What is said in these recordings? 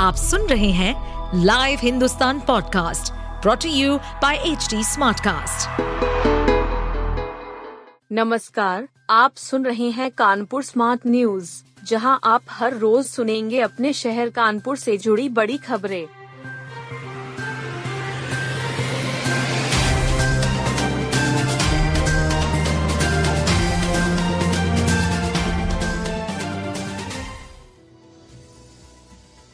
आप सुन रहे हैं live Hindustan podcast brought to you by H Smartcast. नमस्कार, आप सुन रहे हैं कानपुर स्मार्ट न्यूज़ जहाँ आप हर रोज सुनेंगे अपने शहर कानपुर से जुड़ी बड़ी खबरें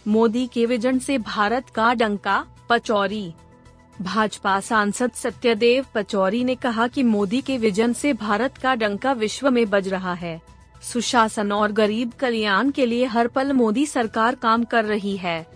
मोदी के विजन से भारत का डंका, पचौरी। भाजपा सांसद सत्यदेव पचौरी ने कहा कि मोदी के विजन से भारत का डंका विश्व में बज रहा है। सुशासन और गरीब कल्याण के लिए हर पल मोदी सरकार काम कर रही है।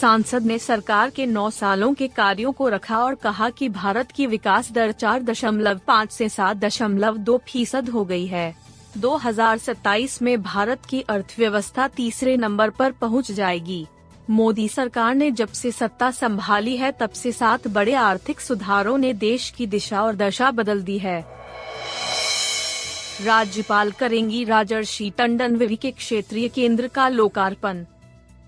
सांसद ने सरकार के नौ सालों के कार्यों को रखा और कहा कि भारत की विकास दर चार दशमलव पाँच ऐसी सात दशमलव दो फ़ीसद हो गई है। 2027 में भारत की अर्थव्यवस्था तीसरे नंबर पर पहुँच जाएगी। मोदी सरकार ने जब से सत्ता संभाली है, तब से सात बड़े आर्थिक सुधारों ने देश की दिशा और दशा बदल दी है। राज्यपाल करेंगी राजर्षि टंडन विवि के क्षेत्रीय केंद्र का लोकार्पण।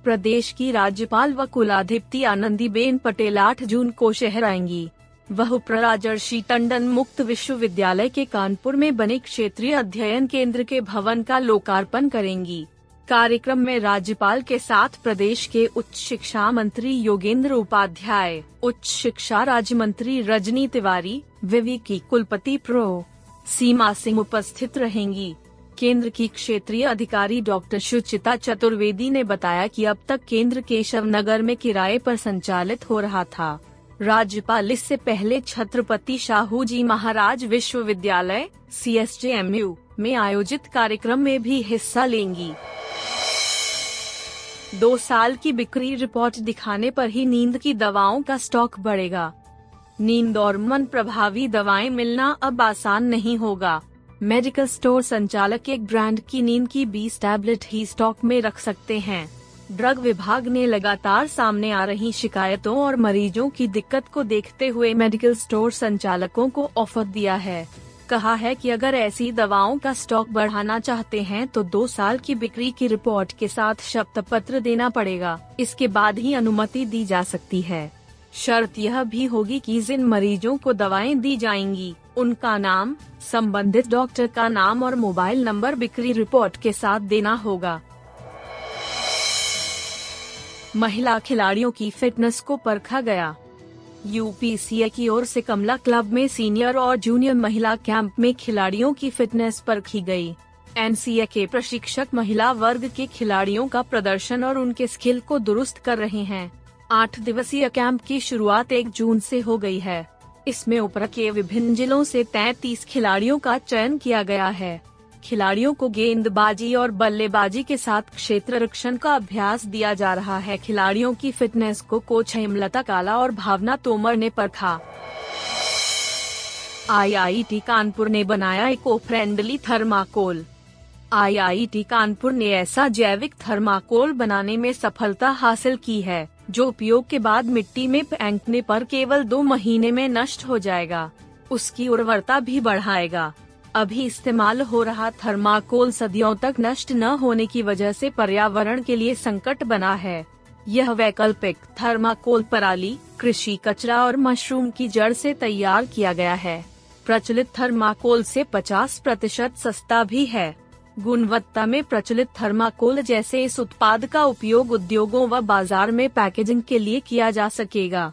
प्रदेश की राज्यपाल व कुलाधिपति आनंदी बेन पटेल आठ जून को शहर आएँगी। वह उपराजर्षि टंडन मुक्त विश्वविद्यालय के कानपुर में बने क्षेत्रीय अध्ययन केंद्र के भवन का लोकार्पण करेंगी। कार्यक्रम में राज्यपाल के साथ प्रदेश के उच्च शिक्षा मंत्री योगेंद्र उपाध्याय, उच्च शिक्षा राज्य मंत्री रजनी तिवारी विवि की कुलपति प्रो. सीमा सिंह उपस्थित रहेंगी। केंद्र की क्षेत्रीय अधिकारी डॉक्टर सुचिता चतुर्वेदी ने बताया कि अब तक केंद्र केशव नगर में किराए पर संचालित हो रहा था। राज्यपाल इससे पहले छत्रपति शाहू जी महाराज विश्वविद्यालय सी में आयोजित कार्यक्रम में भी हिस्सा लेंगी। दो साल की बिक्री रिपोर्ट दिखाने पर ही नींद की दवाओं का स्टॉक बढ़ेगा। नींद और मन प्रभावी दवाएँ मिलना अब आसान नहीं होगा। मेडिकल स्टोर संचालक एक ब्रांड की नींद की 20 टैबलेट ही स्टॉक में रख सकते हैं। ड्रग विभाग ने लगातार सामने आ रही शिकायतों और मरीजों की दिक्कत को देखते हुए मेडिकल स्टोर संचालकों को ऑफ़र दिया है। कहा है कि अगर ऐसी दवाओं का स्टॉक बढ़ाना चाहते हैं तो दो साल की बिक्री की रिपोर्ट के साथ शब्द पत्र देना पड़ेगा। इसके बाद ही अनुमति दी जा सकती है। शर्त यह भी होगी कि जिन मरीजों को दवाएँ दी जाएँगी, उनका नाम, संबंधित डॉक्टर का नाम और मोबाइल नंबर बिक्री रिपोर्ट के साथ देना होगा। महिला खिलाड़ियों की फिटनेस को परखा गया। यूपीसीए की ओर से कमला क्लब में सीनियर और जूनियर महिला कैंप में खिलाड़ियों की फिटनेस पर परखी गई। एनसीए के प्रशिक्षक महिला वर्ग के खिलाड़ियों का प्रदर्शन और उनके स्किल को दुरुस्त कर रहे हैं। आठ दिवसीय कैंप की शुरुआत एक जून से हो गई है। इसमें ऊपर के विभिन्न जिलों से तैतीस खिलाड़ियों का चयन किया गया है। खिलाड़ियों को गेंदबाजी और बल्लेबाजी के साथ क्षेत्र रक्षण का अभ्यास दिया जा रहा है। खिलाड़ियों की फिटनेस को कोच हेमलता काला और भावना तोमर ने परखा। आईआईटी कानपुर ने बनाया eco friendly thermocol. IIT Kanpur ने ऐसा जैविक थर्माकोल बनाने में सफलता हासिल की है, जो उपयोग के बाद मिट्टी में फेंकने पर केवल दो महीने में नष्ट हो जाएगा। उसकी उर्वरता भी बढ़ाएगा। अभी इस्तेमाल हो रहा थर्माकोल सदियों तक नष्ट न होने की वजह से पर्यावरण के लिए संकट बना है। यह वैकल्पिक थर्माकोल पराली, कृषि कचरा और मशरूम की जड़ से तैयार किया गया है। प्रचलित थर्माकोल से 50 प्रतिशत सस्ता भी है। गुणवत्ता में प्रचलित थर्माकोल जैसे इस उत्पाद का उपयोग उद्योगों व बाज़ार में पैकेजिंग के लिए किया जा सकेगा।